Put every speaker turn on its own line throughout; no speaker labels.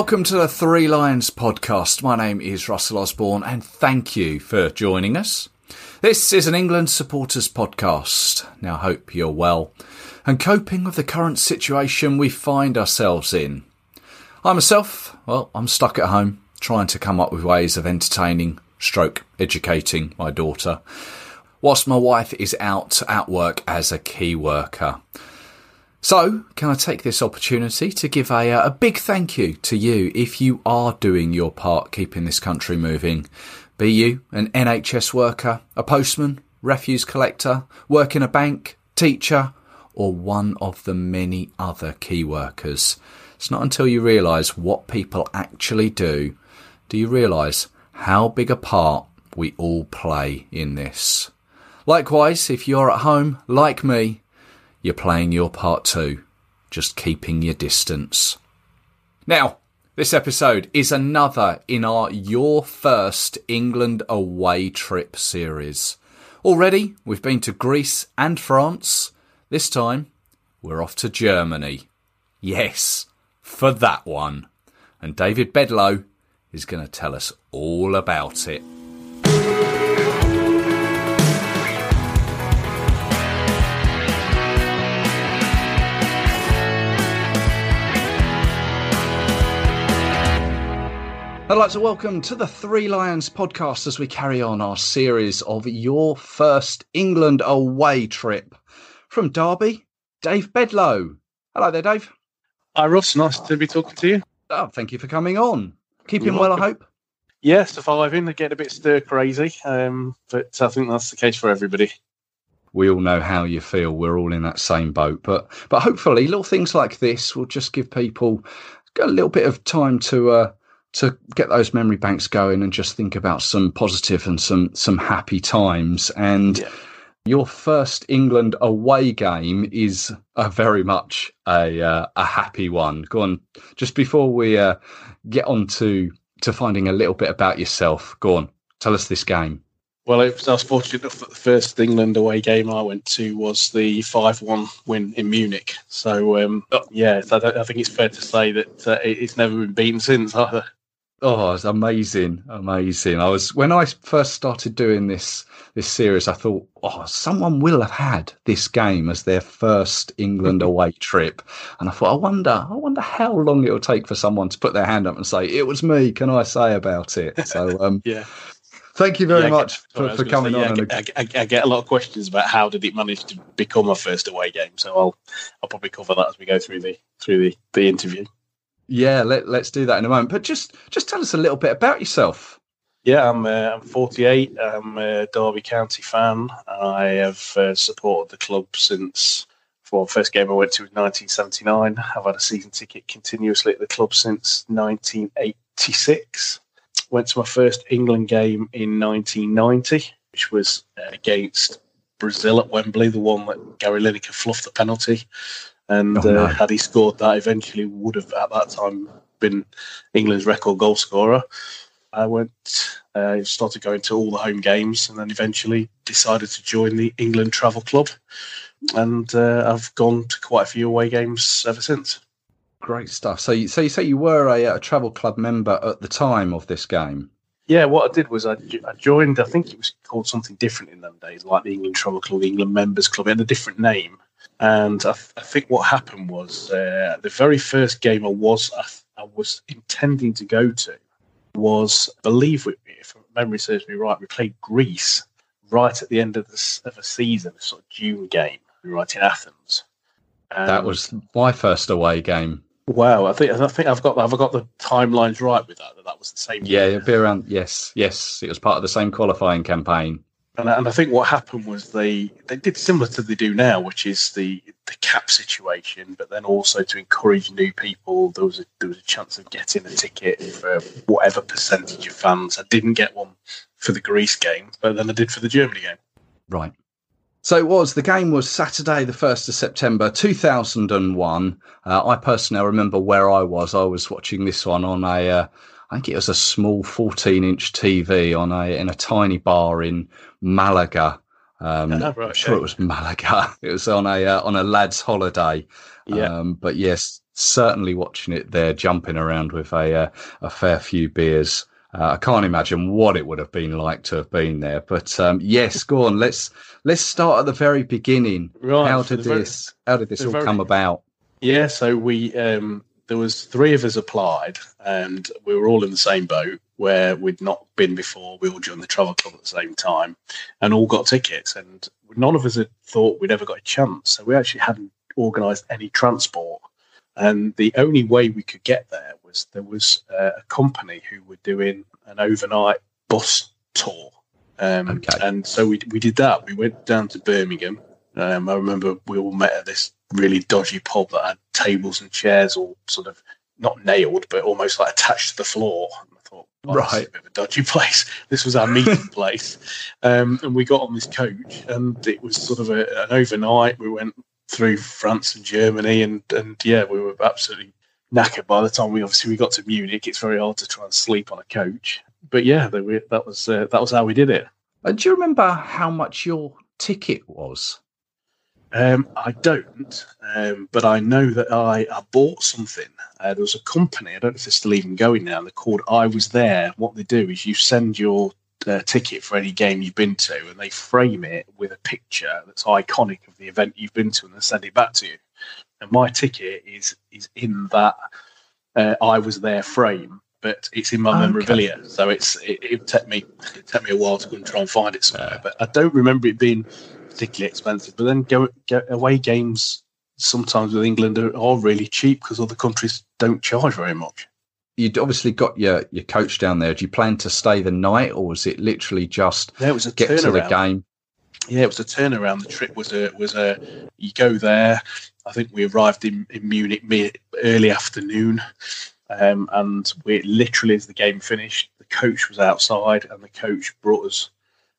Welcome to the Three Lions podcast. My name is Russell Osborne and thank you for joining us. This is an England supporters podcast. Now, I hope you're well and coping with the current situation we find ourselves in. I myself, well, I'm stuck at home trying to come up with ways of entertaining, stroke, educating my daughter, whilst my wife is out at work as a key worker. So, can I take this opportunity to give a, uh, a big thank you to you if you are doing your part keeping this country moving? Be you an NHS worker, a postman, refuse collector, work in a bank, teacher, or one of the many other key workers. It's not until you realise what people actually do do you realise how big a part we all play in this. Likewise, if you're at home, like me, you're playing your part too, just keeping your distance. Now, this episode is another in our Your First England Away Trip series. Already, we've been to Greece and France. This time, we're off to Germany. Yes, for that one. And David Bedlow is going to tell us all about it. Like to welcome to the Three Lions podcast as we carry on our series of your first England away trip. From Derby, Dave Bedlow. Hello there, Dave.
Hi, Ross. Nice to be talking to you.
Oh, thank you for coming on. Keeping well, I hope.
Yeah, surviving. I get a bit stir crazy, um, but I think that's the case for everybody.
We all know how you feel. We're all in that same boat. But but hopefully, little things like this will just give people a little bit of time to uh, to get those memory banks going and just think about some positive and some some happy times. And
Yeah.
your first England away game is a very much a uh, a happy one. Go on, just before we uh, get on to to finding a little bit about yourself. Go on, tell us this game.
Well, it was, I was fortunate enough that the first England away game I went to was the 5 1 win in Munich. So, um, yeah, so I, I think it's fair to say that uh, it's never been beaten since either.
Oh, it's amazing, amazing. I was when I first started doing this this series, I thought, oh, someone will have had this game as their first England away trip, and I thought, I wonder, I wonder how long it will take for someone to put their hand up and say, it was me. Can I say about it? So, um,
Yeah.
thank you very
Yeah,
much
get-
for, for coming
say, yeah,
on.
I get, I, I- I get a lot of questions about how did it manage to become a first away game. So I'll I'll probably cover that as we go through the through the, the interview.
Yeah, let, let's do that in a moment. But just just tell us a little bit about yourself.
Yeah, I'm uh, I'm 48. I'm a Derby County fan. I have uh, supported the club since. Well, first game I went to was 1979. I've had a season ticket continuously at the club since 1986. Went to my first England game in 1990, which was uh, against Brazil at Wembley, the one that Gary Lineker fluffed the penalty. And
Oh, no.
uh, had he scored that, eventually would have at that time been England's record goal scorer. I went, uh, started going to all the home games, and then eventually decided to join the England Travel Club, and uh, I've gone to quite a few away games ever since.
Great stuff. So, you, so you say you were a, a travel club member at the time of this game.
Yeah, what I did was I, I joined. I think it was called something different in them days, like the England Travel Club, the England Members Club. It had a different name, and I, th- I think what happened was uh, the very first game I was I, I was intending to go to was, I believe, we, if memory serves me right, we played Greece right at the end of the of a season, a sort of June game, right in Athens.
that was my first away game.
wow. I think I think I've got I've got the timelines right with that. That that was the same.
Yeah, it'd be around. Yes, yes, it was part of the same qualifying campaign.
And, I- and I think what happened was they, they did similar to they do now, which is the the cap situation, but then also to encourage new people. There was a, there was a chance of getting a ticket for whatever percentage of fans. I didn't get one for the Greece game but then I did for the Germany game.
Right. So it was. The game was Saturday, the 1st of September 2001. Uh, I personally remember where I was. I was watching this one on a, uh, I think it was a small 14 inch TV on a, in a tiny bar in Malaga. Um,
Yeah, right,
I'm sure it was Malaga. It was on a, uh, on a lad's holiday.
Yeah.
Um, but yes, certainly watching it there, jumping around with a, uh, a fair few beers. Uh, I can't imagine what it would have been like to have been there. But um, yes, go on. Let's let's start at the very beginning.
Right,
how did
the very-
this how did this all
very-
come about?
Yeah, so we um, there was three of us applied, and we were all in the same boat where we'd not been before. We all joined the travel club at the same time, and all got tickets. And none of us had thought we'd ever got a chance, so we actually hadn't organised any transport. And the only way we could get there was there was uh, a company who were doing an overnight bus tour. Um,
Okay.
And so we, we did that. We went down to Birmingham. Um, I remember we all met at this really dodgy pub that had tables and chairs all sort of not nailed, but almost like attached to the floor. And I thought, is
Right.
a bit of a dodgy place. This was our meeting place. Um, and we got on this coach, and it was sort of a, an overnight. We went through France and Germany, and and yeah, we were absolutely knackered by the time we obviously we got to Munich. It's very hard to try and sleep on a coach, but yeah, that, we, that was uh, that was how we did it.
Uh, do you remember how much your ticket was?
Um, I don't, um, but I know that I, I bought something. Uh, there was a company, I don't know if they're still even going now, they're called I Was There. What they do is you send your uh, ticket for any game you've been to and they frame it with a picture that's iconic of the event you've been to and they send it back to you. And my ticket is is in that uh, I Was There frame. But it's in my
Okay.
memorabilia, so it's it, it take me it take me a while to go and try and find it somewhere. But I don't remember it being particularly expensive. But then go, go away games sometimes with England are, are really cheap because other countries don't charge very much.
You'd obviously got your, your coach down there. Do you plan to stay the night or was it literally just
Yeah, it was a
get to the game?
Yeah, it was a turnaround. The trip was a was a you go there. I think we arrived in, in Munich early afternoon, um, and we literally as the game finished, the coach was outside, and the coach brought us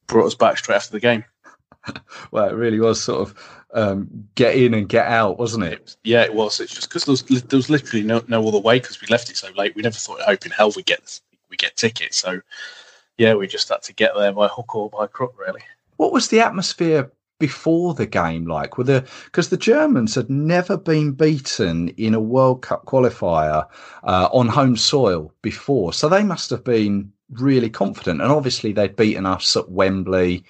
brought us back straight after the game.
Well, it really was sort of um, get in and get out, wasn't it?
Yeah, it was. It's just because there was, there was literally no, no other way because we left it so late. We never thought, hope in hell we get we get tickets. So yeah, we just had to get there by hook or by crook, really.
What was the atmosphere before the game like? Were the because the Germans had never been beaten in a World Cup qualifier uh, on home soil before, so they must have been really confident. And obviously, they'd beaten us at Wembley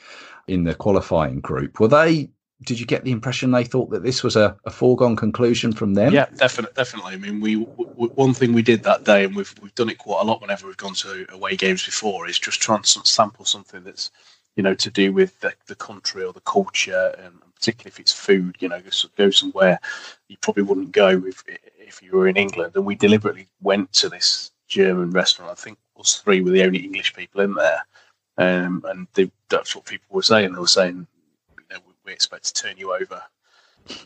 in the qualifying group. Were they? Did you get the impression they thought that this was a, a foregone conclusion from them?
Yeah, definitely, definitely. I mean, we w- w- one thing we did that day, and we've we've done it quite a lot whenever we've gone to away games before, is just try and sample something that's you know to do with the, the country or the culture, and particularly if it's food. You know, go, go somewhere you probably wouldn't go if if you were in England. And we deliberately went to this German restaurant. I think us three were the only English people in there, um, and they, that's what people were saying. They were saying, you know, we, expect to turn you over.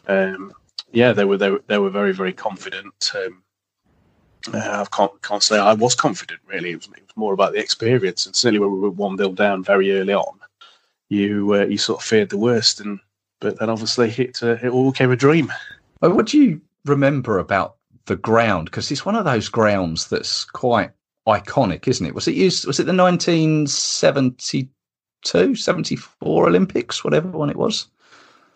Um, yeah, they were they were, they were very very confident. Um, uh, I can't can't say I was confident really. It was, it was more about the experience, and certainly when we were one 0 down very early on, you uh, you sort of feared the worst, and but then obviously it uh, it all became a dream.
What do you remember about the ground? Because it's one of those grounds that's quite iconic, isn't it? Was it used? Was it the 1972, 74 Olympics, whatever one it was?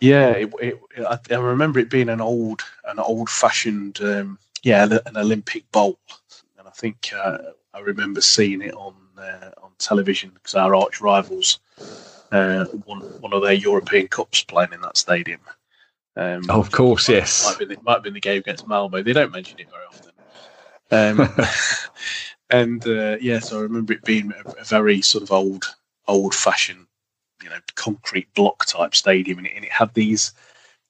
Yeah, it, it, I, I remember it being an old an old fashioned um, yeah an, Olympic bowl, and I think uh, I remember seeing it on uh, on television because our arch rivals uh, won one of their European cups playing in that stadium. Um,
Oh, of course, yes.
might have, been the, might have been the game against Malmo. They don't mention it very often. Um, and uh, yeah, so I remember it being a, a very sort of old, old-fashioned, you know, concrete block type stadium, and it, and it had these,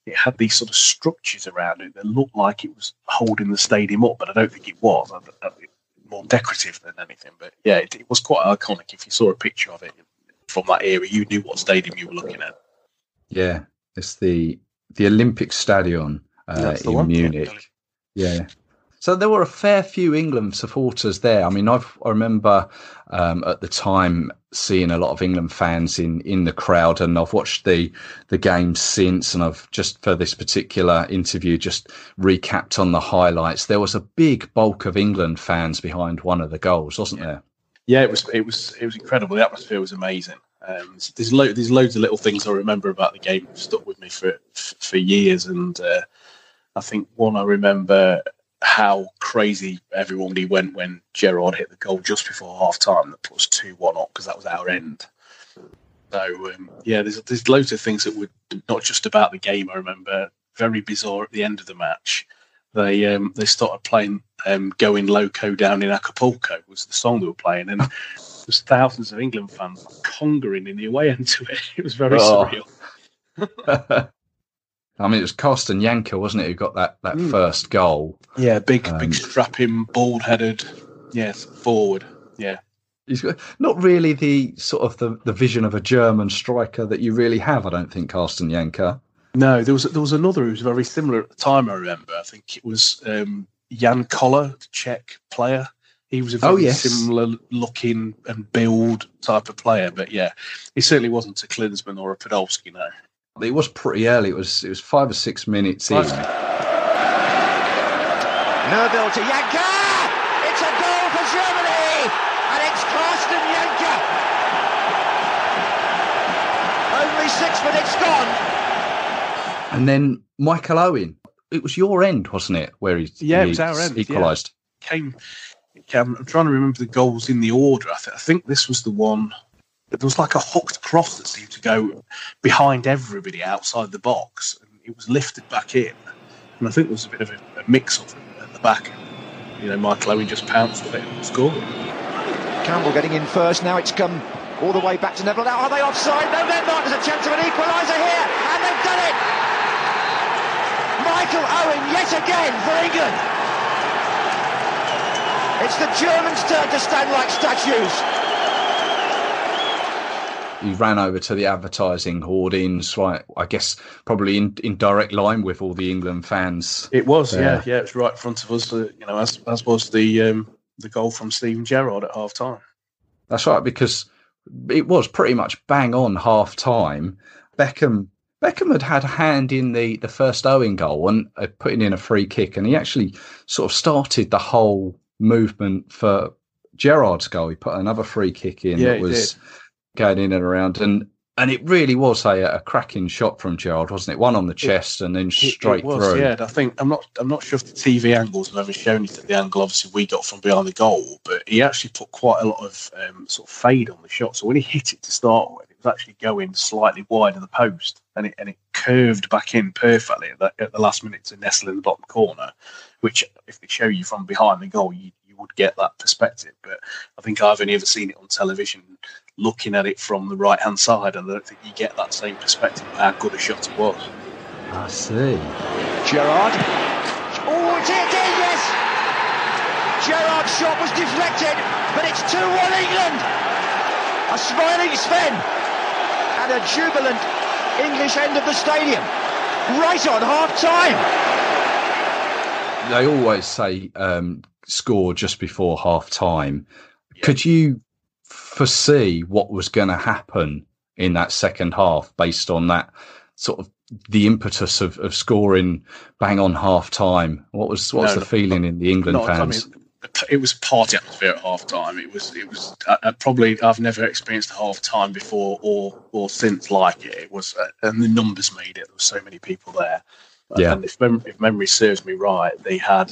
it had these sort of structures around it that looked like it was holding the stadium up, but I don't think it was. I, I, more decorative than anything, but yeah, it, it was quite iconic. If you saw a picture of it from that era, you knew what stadium you were looking at.
Yeah, it's the the Olympic Stadion uh, in
one.
Munich. Yeah. So there were a fair few England supporters there. I mean, I've, I remember um, at the time seeing a lot of England fans in, in the crowd, and I've watched the the game since, and I've just for this particular interview just recapped on the highlights. There was a big bulk of England fans behind one of the goals, wasn't there?
Yeah, it was. It was. It was incredible. The atmosphere was amazing. Um, there's lo- there's loads of little things I remember about the game stuck with me for for years, and uh, I think one I remember how crazy everybody went when Gerrard hit the goal just before half time that put us 2 1 up because that was our end. So, um, yeah, there's, there's loads of things that were not just about the game. I remember very bizarre at the end of the match. They um, they started playing um, "Going Loco" down in Acapulco was the song they were playing, and there's thousands of England fans congering in the away end to it. It was very oh. surreal.
I mean, it was Carsten Jancker, wasn't it, who got that, that mm. first goal?
Yeah, big, um, big strapping, bald headed, yes, forward. Yeah.
He's got, not really the sort of the, the vision of a German striker that you really have, I don't think, Carsten Jancker.
No, there was there was another who was very similar at the time. I remember. I think it was um, Jan Koller, the Czech player. He was a oh, very oh, yes. similar looking and build type of player, but yeah, he certainly wasn't a Klinsmann or a Podolski. No.
It was pretty early. It was it was five or six minutes in.
Neuville to Jancker. It's a goal for Germany, and it's Carsten Jancker. Only six minutes gone.
And then Michael Owen. It was your end, wasn't it? Where he
yeah, he it was our end.
Equalised.
Yeah. Came, came. I'm trying to remember the goals in the order. I, th- I think this was the one there was like a hooked cross that seemed to go behind everybody outside the box, and it was lifted back in. And I think there was a bit of a, a mix-up at the back. You know, Michael Owen just pounced with it and scored.
Campbell getting in first. Now it's come all the way back to Neville. Now are they offside? No, they're not. There's a chance of an equaliser here, and they've done it. Michael Owen yet again for England. It's the Germans' turn to stand like statues
he ran over to the advertising hoardings, right? I guess probably in, in direct line with all the England fans.
It was, there. yeah, yeah. It's right in front of us. Uh, you know, as as was the um, the goal from Steven Gerrard at half time.
That's right, because it was pretty much bang on half time. Beckham Beckham had had a hand in the, the first Owen goal and uh, putting in a free kick, and he actually sort of started the whole movement for Gerrard's goal. He put another free kick in
yeah,
that was going in and around, and and it really was a, a cracking shot from Gerrard, wasn't it? One on the chest it, and then straight it, it was, through.
Yeah, I think I'm not I'm not sure if the TV angles have ever shown it at the angle obviously we got from behind the goal, but he actually put quite a lot of um, sort of fade on the shot. So when he hit it to start with, it was actually going slightly wide of the post, and it and it curved back in perfectly at the, at the last minute to nestle in the bottom corner. Which, if they show you from behind the goal, you you would get that perspective. But I think I've only ever seen it on television looking at it from the right hand side, and I don't think you get that same perspective of how good a shot it was.
I see.
Gerrard. Oh, it's hit in, yes! Gerrard's shot was deflected, but it's 2 1 England! A smiling Sven and a jubilant English end of the stadium, right on half time.
They always say um, score just before half time. Yeah. Could you foresee what was going to happen in that second half based on that sort of the impetus of, of scoring bang on half time? What was what's no, the feeling in the England fans? I mean,
it was party atmosphere at half time. It was it was uh, uh, probably I've never experienced a half time before or or since like it. It was uh, and the numbers made it. There were so many people there.
Yeah.
And if, mem- if memory serves me right, they had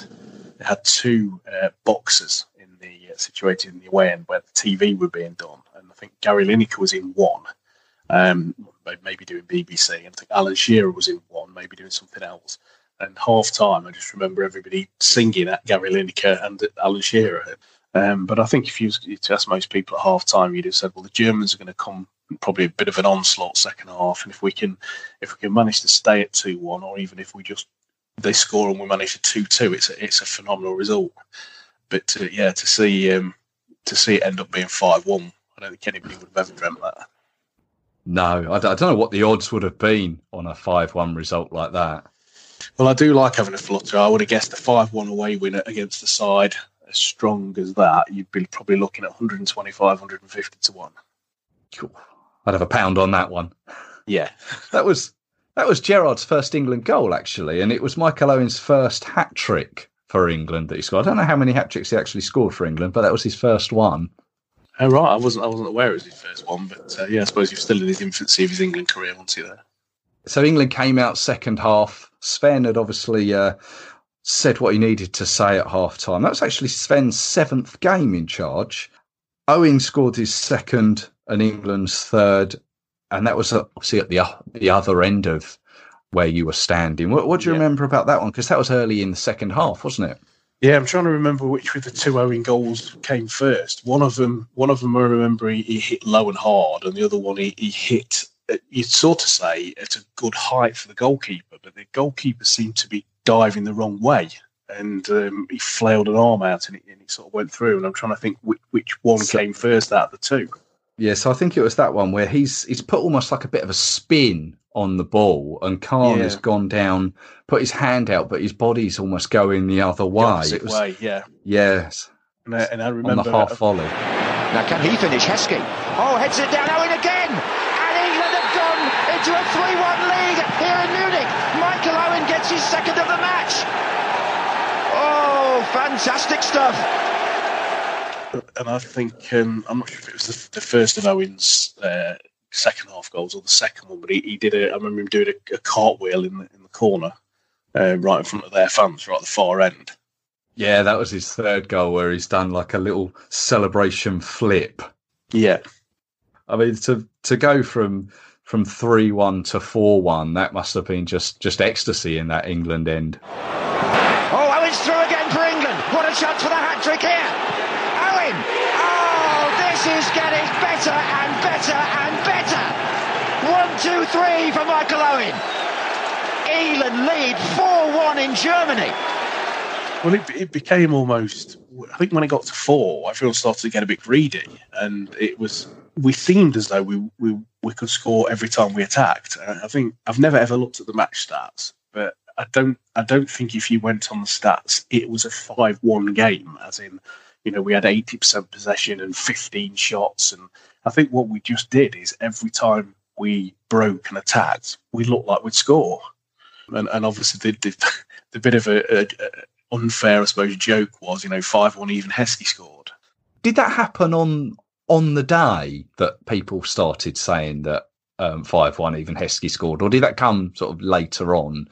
they had two uh, boxes situated in the away end where the TV were being done. And I think Gary Lineker was in one, um, maybe doing BBC. And I think Alan Shearer was in one, maybe doing something else. And half time, I just remember everybody singing at Gary Lineker and Alan Shearer. Um, but I think if you to ask most people at half time, you'd have said, well, the Germans are going to come probably a bit of an onslaught second half, and if we can if we can manage to stay at two one, or even if we just they score and we manage a two two, it's a, it's a phenomenal result. But to, yeah, to see um, to see it end up being five one, I don't think anybody would have ever dreamt that.
No, I don't know what the odds would have been on a five one result like that.
Well, I do like having a flutter. I would have guessed a 5 1 away winner against the side as strong as that. You'd be probably looking at 125, 150 to 1.
Cool. I'd have a pound on that one.
Yeah.
That was that was Gerrard's first England goal, actually, and it was Michael Owen's first hat trick for England that he scored. I don't know how many hat tricks he actually scored for England, but that was his first one.
Oh, right. I wasn't, I wasn't aware it was his first one, but uh, yeah, I suppose he was still in his infancy of his England career, wasn't he, there?
So England came out second half. Sven had obviously uh, said what he needed to say at half time. That was actually Sven's seventh game in charge. Owen scored his second and England's third, and that was obviously at the the other end of where you were standing. What, what do you yeah. remember about that one? Because that was early in the second half, wasn't it?
Yeah, I'm trying to remember which of the two Owen goals came first. One of them, one of them, I remember he, he hit low and hard, and the other one he, he hit. Uh, you'd sort of say at a good height for the goalkeeper, but the goalkeeper seemed to be diving the wrong way, and um, he flailed an arm out, and it, and it, sort of went through. And I'm trying to think which, which one so, came first out of the two.
Yeah, so I think it was that one where he's he's put almost like a bit of a spin on the ball, and Kahn yeah. has gone down, put his hand out, but his body's almost going the other way.
The it was, way, yeah.
Yes.
And I, and I remember
on the half volley.
Now can he finish Heskey? Oh, heads it down Owen again, and England have gone into a three-one lead here in Munich. Michael Owen gets his second of the match. Oh, fantastic stuff
and I think um, I'm not sure if it was the, the first of Owen's uh, second half goals or the second one, but he, he did a. I remember him doing a, a cartwheel in the in the corner, uh, right in front of their fans, right at the far end.
Yeah, that was his third goal where he's done like a little celebration flip.
Yeah,
I mean to to go from from three one to four one, that must have been just just ecstasy in that England end.
Oh, Owen's through again for England. What a chance for the hat trick here! Oh, this is getting better and better and better. One, two, three for Michael Owen. England lead 4-1 in Germany.
Well, it, it, became almost. I think when it got to four, everyone started to get a bit greedy, and it was. We seemed as though we we, we could score every time we attacked. I think I've never ever looked at the match stats, but I don't. I don't think if you went on the stats, it was a five-one game, as in you know, we had 80% possession and 15 shots. And I think what we just did is every time we broke and attacked, we looked like we'd score. And, and obviously, the, the, the bit of a, unfair, I suppose, joke was, you know, 5 1 even Heskey scored.
Did that happen on on the day that people started saying that um, 5 1 even Heskey scored, or did that come sort of later on?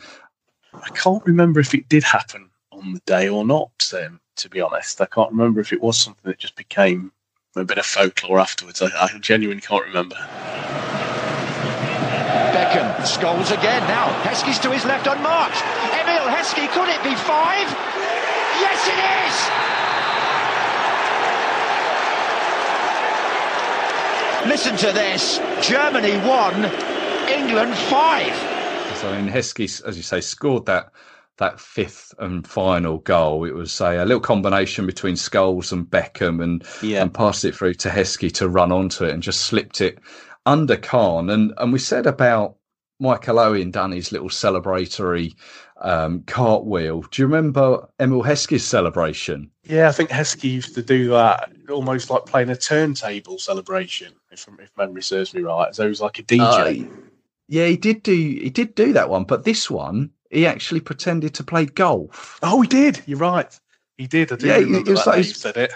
I can't remember if it did happen on the day or not. Um, to be honest. I can't remember if it was something that just became a bit of folklore afterwards. I, I genuinely can't remember.
Beckham Scholes again now. Heskey's to his left unmarked. Emile Heskey, could it be five? Yes, it is! Listen to this. Germany won, England five.
So in Heskey, as you say, scored that that fifth and final goal, it was a, a little combination between Scholes and Beckham, and yeah. and passed it through to Heskey to run onto it and just slipped it under Kahn. And and we said about Michael Owen done his little celebratory um, cartwheel. Do you remember Emile Heskey's celebration?
Yeah, I think Heskey used to do that almost like playing a turntable celebration, if, if memory serves me right. So it was like a DJ. Uh,
yeah, he did do he did do that one, but this one he actually pretended to play golf.
Oh, he did. You're right. He did. I do yeah, remember it was like, you said it.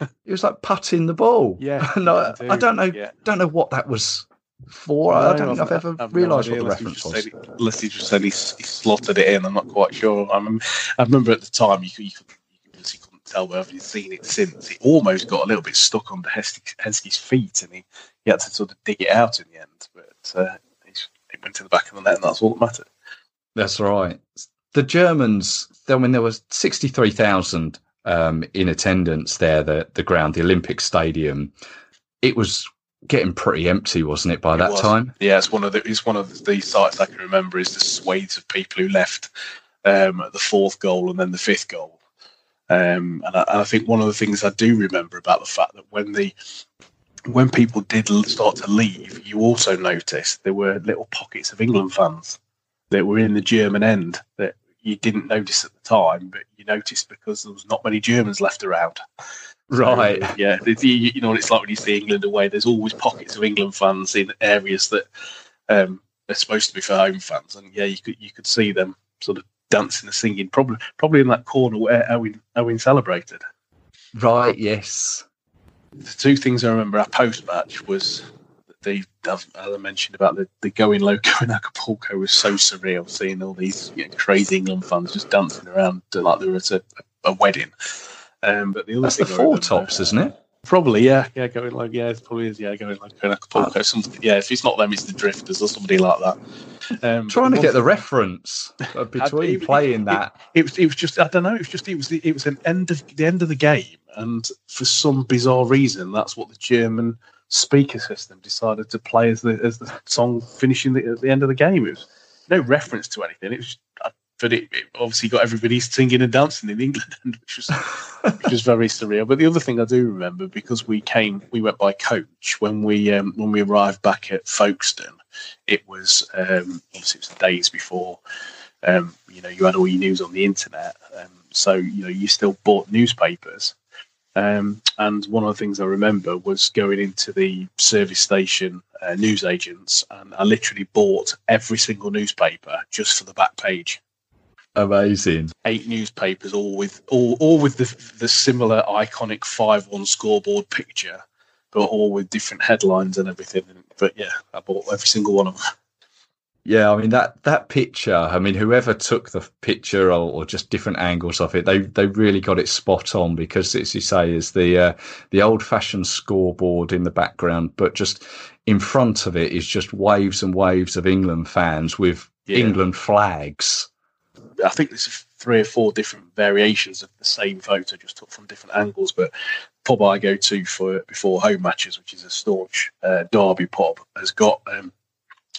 it was like putting the ball.
Yeah,
I, do. I, don't know. Yeah. Don't know what that was for. No, I don't think I've, ever I've realised no what the reference was. It,
unless he just said he, he, slotted it in. I'm not quite sure. I, mean, I remember at the time you, you, could, you couldn't tell whether you'd seen it since. He almost got a little bit stuck under Heskey's feet, and he, he had to sort of dig it out in the end. But uh, it went to the back of the net, and that's all that mattered.
That's right. The Germans, I mean, there was 63,000 um, in attendance there, the, the ground, the Olympic Stadium. It was getting pretty empty, wasn't it, by it that
was.
time?
Yeah, it's one of the it's one of the sights I can remember is the swathes of people who left um, at the fourth goal and then the fifth goal. Um, and, I, and, I, think one of the things I do remember about the fact that when the when people did start to leave, you also noticed there were little pockets of England fans that were in the German end that you didn't notice at the time, but you noticed because there was not many Germans left around.
Right.
So, yeah. You, you know what it's like when you see England away. There's always pockets of England fans in areas that um, are supposed to be for home fans, and yeah, you could you could see them sort of dancing and singing, probably probably in that corner where Owen Owen celebrated.
Right. Yes.
The two things I remember our post match was the as I mentioned about the, the going loco in Acapulco was so surreal, seeing all these you know, crazy England fans just dancing around like they were at a, a wedding. Um, but the other
That's the four tops, isn't it?
Probably, yeah, yeah, going like yeah, it probably is, yeah, going like going Acapulco. Something, yeah, if it's not them, it's the Drifters or somebody like that. Um,
Trying to get the reference uh, between
it-
playing
it-
that.
It was, it was just I don't know. It was just it was the, it was an end of the end of the game, and for some bizarre reason, that's what the German speaker system decided to play as the as the song finishing the, at the end of the game. It was no reference to anything. It was, but it, it obviously got everybody singing and dancing in England, which was which was very surreal. But the other thing I do remember because we came, we went by coach when we um, when we arrived back at Folkestone. It was um, obviously it was the days before um, you know you had all your news on the internet, um, so you know you still bought newspapers. Um, and one of the things I remember was going into the service station uh, news agents, and I literally bought every single newspaper just for the back page
Amazing.
eight newspapers, all with all all with the the similar iconic five one scoreboard picture, but all with different headlines and everything. But yeah, I bought every single one of them.
Yeah, I mean that that picture. I mean, whoever took the picture or, or just different angles of it, they they really got it spot on because, as you say, is the uh, the old fashioned scoreboard in the background, but just in front of it is just waves and waves of England fans with
Yeah.
England flags.
I think there's three or four different variations of the same photo, just took from different angles. But pub I go to for before home matches, which is a staunch uh, Derby pub, has got um,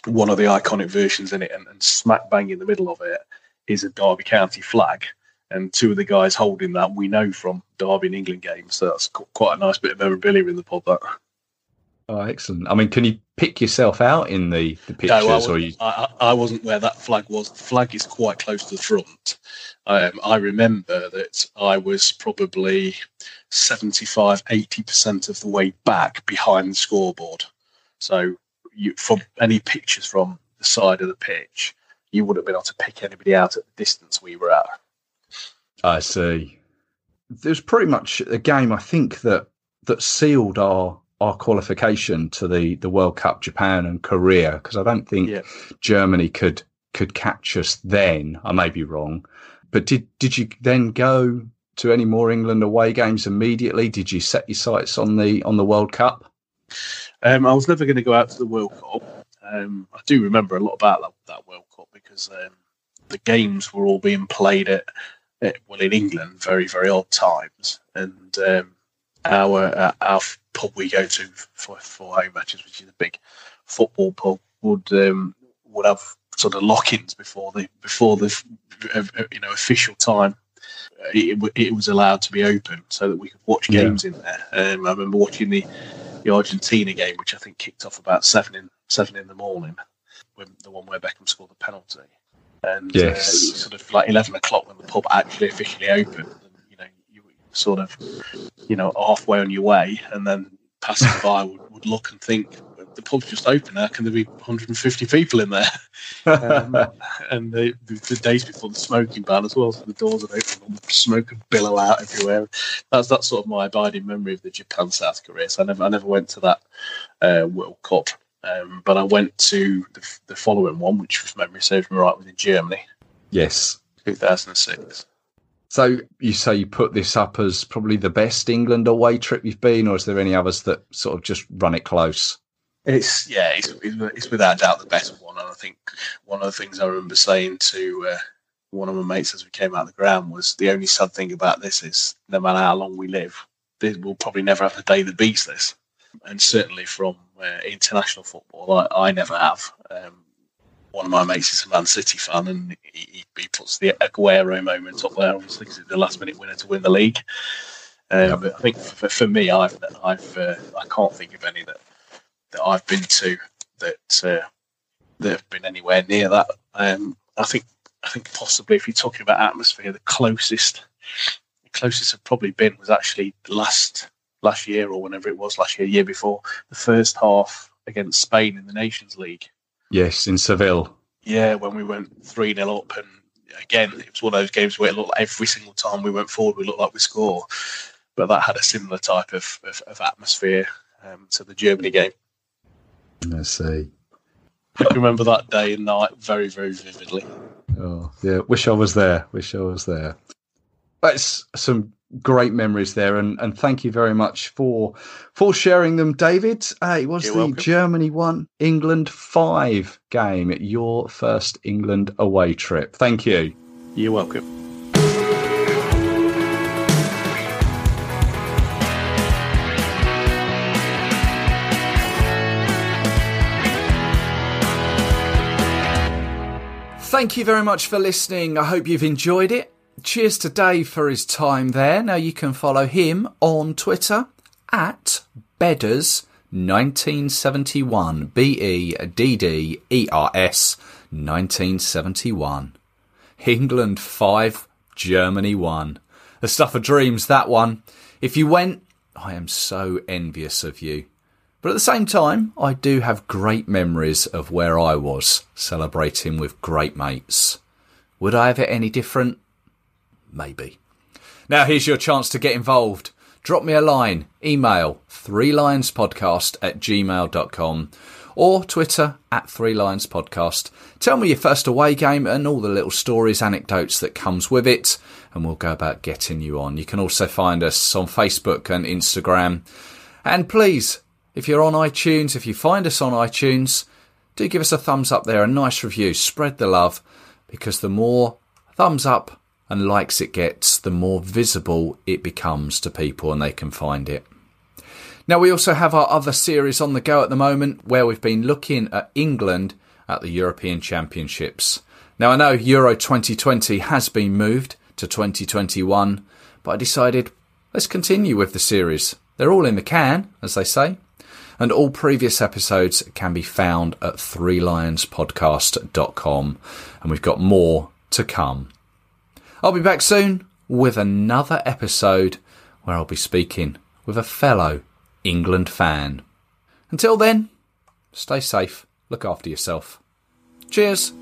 one of the iconic versions in it, and, and smack bang in the middle of it is a Derby County flag. And two of the guys holding that we know from Derby and England games. So that's qu- quite a nice bit of memorabilia in the pub. That
Oh, excellent! I mean, can you pick yourself out in the the
No,
pictures,
I,
or
wasn't,
you?
I, I I wasn't where that flag was. The flag is quite close to the front. Um, I remember that I was probably 75, 80% of the way back behind the scoreboard. So, you, from any pictures from the side of the pitch, you wouldn't have been able to pick anybody out at the distance we were at.
I see. There's pretty much a game I think that that sealed our our qualification to the the World Cup, Japan and Korea, because I don't think
Yeah.
Germany could could catch us then. I may be wrong, but did did you then go to any more England away games immediately? Did you set your sights on the on the World Cup?
Um, I was never going to go out to the World Cup. Um, I do remember a lot about that, that World Cup because um, the games were all being played at, at well in England very very odd times, and um, our uh, our pub we go to for, for home matches, which is a big football pub, would um, would have sort of lock-ins before the before the you know official time. It, it was allowed to be open so that we could watch
Yeah.
games in there. Um, I remember watching the the Argentina game, which I think kicked off about seven in seven in the morning, when the one where Beckham scored the penalty, and uh,
Yes.
it was sort of like eleven o'clock when the pub actually officially opened. And, you know, you were sort of, you know, halfway on your way, and then passing by would, would look and think, the pub's just open. How can there be 150 people in there? Um, and the, the, the days before the smoking ban as well, so the doors are open and the smoke would billow out everywhere. That's that's sort of my abiding memory of the Japan South Korea. So I never I never went to that uh, World Cup, um, but I went to the, the following one, which if memory serves me right, was in Germany,
Yes.
2006.
So you say you put this up as probably the best England away trip you've been, or is there any others that sort of just run it close?
It's yeah, it's, it's without doubt the best one, and I think one of the things I remember saying to uh, one of my mates as we came out of the ground was the only sad thing about this is no matter how long we live, we'll probably never have a day that beats this. And certainly from uh, international football, I, I never have. Um, one of my mates is a Man City fan, and he, he puts the Aguero moment up there, obviously, because it's the last minute winner to win the league. Um, But I think for, for me, I've, I've uh, I can't think of any that that I've been to that uh, that have been anywhere near that. Um, I think I think possibly if you're talking about atmosphere, the closest the closest have probably been was actually last last year or whenever it was last year, year before the first half against Spain in the Nations League.
Yes, in Seville.
Yeah, when we went three 0 up, and again it was one of those games where it looked like every single time we went forward, we looked like we score. But that had a similar type of, of, of atmosphere um, to the Germany game.
I see.
I remember that day and night very, very vividly.
Oh, yeah. Wish I was there. Wish I was there. That's some great memories there, and, and thank you very much for for sharing them, David. Uh, it was
You're
the
welcome.
Germany one, England five game, your first England away trip. Thank you.
You're welcome.
Thank you very much for listening. I hope you've enjoyed it. Cheers to Dave for his time there. Now you can follow him on Twitter at Bedders1971. B E D D E R S 1971. England 5, Germany 1. The stuff of dreams, that one. If you went, I am so envious of you. But at the same time, I do have great memories of where I was, celebrating with great mates. Would I have it any different? Maybe. Now here's your chance to get involved. Drop me a line, email three lions podcast at gmail.com or Twitter at three lions podcast. Tell me your first away game and all the little stories, anecdotes that comes with it, and we'll go about getting you on. You can also find us on Facebook and Instagram. And please, if you're on iTunes, if you find us on iTunes, do give us a thumbs up there, a nice review. Spread the love because the more thumbs up and likes it gets, the more visible it becomes to people and they can find it. Now, we also have our other series on the go at the moment where we've been looking at England at the European Championships. Now, I know Euro 2020 has been moved to 2021, but I decided let's continue with the series. They're all in the can, as they say and all previous episodes can be found at threelionspodcast.com and we've got more to come. I'll be back soon with another episode where I'll be speaking with a fellow England fan. Until then, stay safe, look after yourself. Cheers.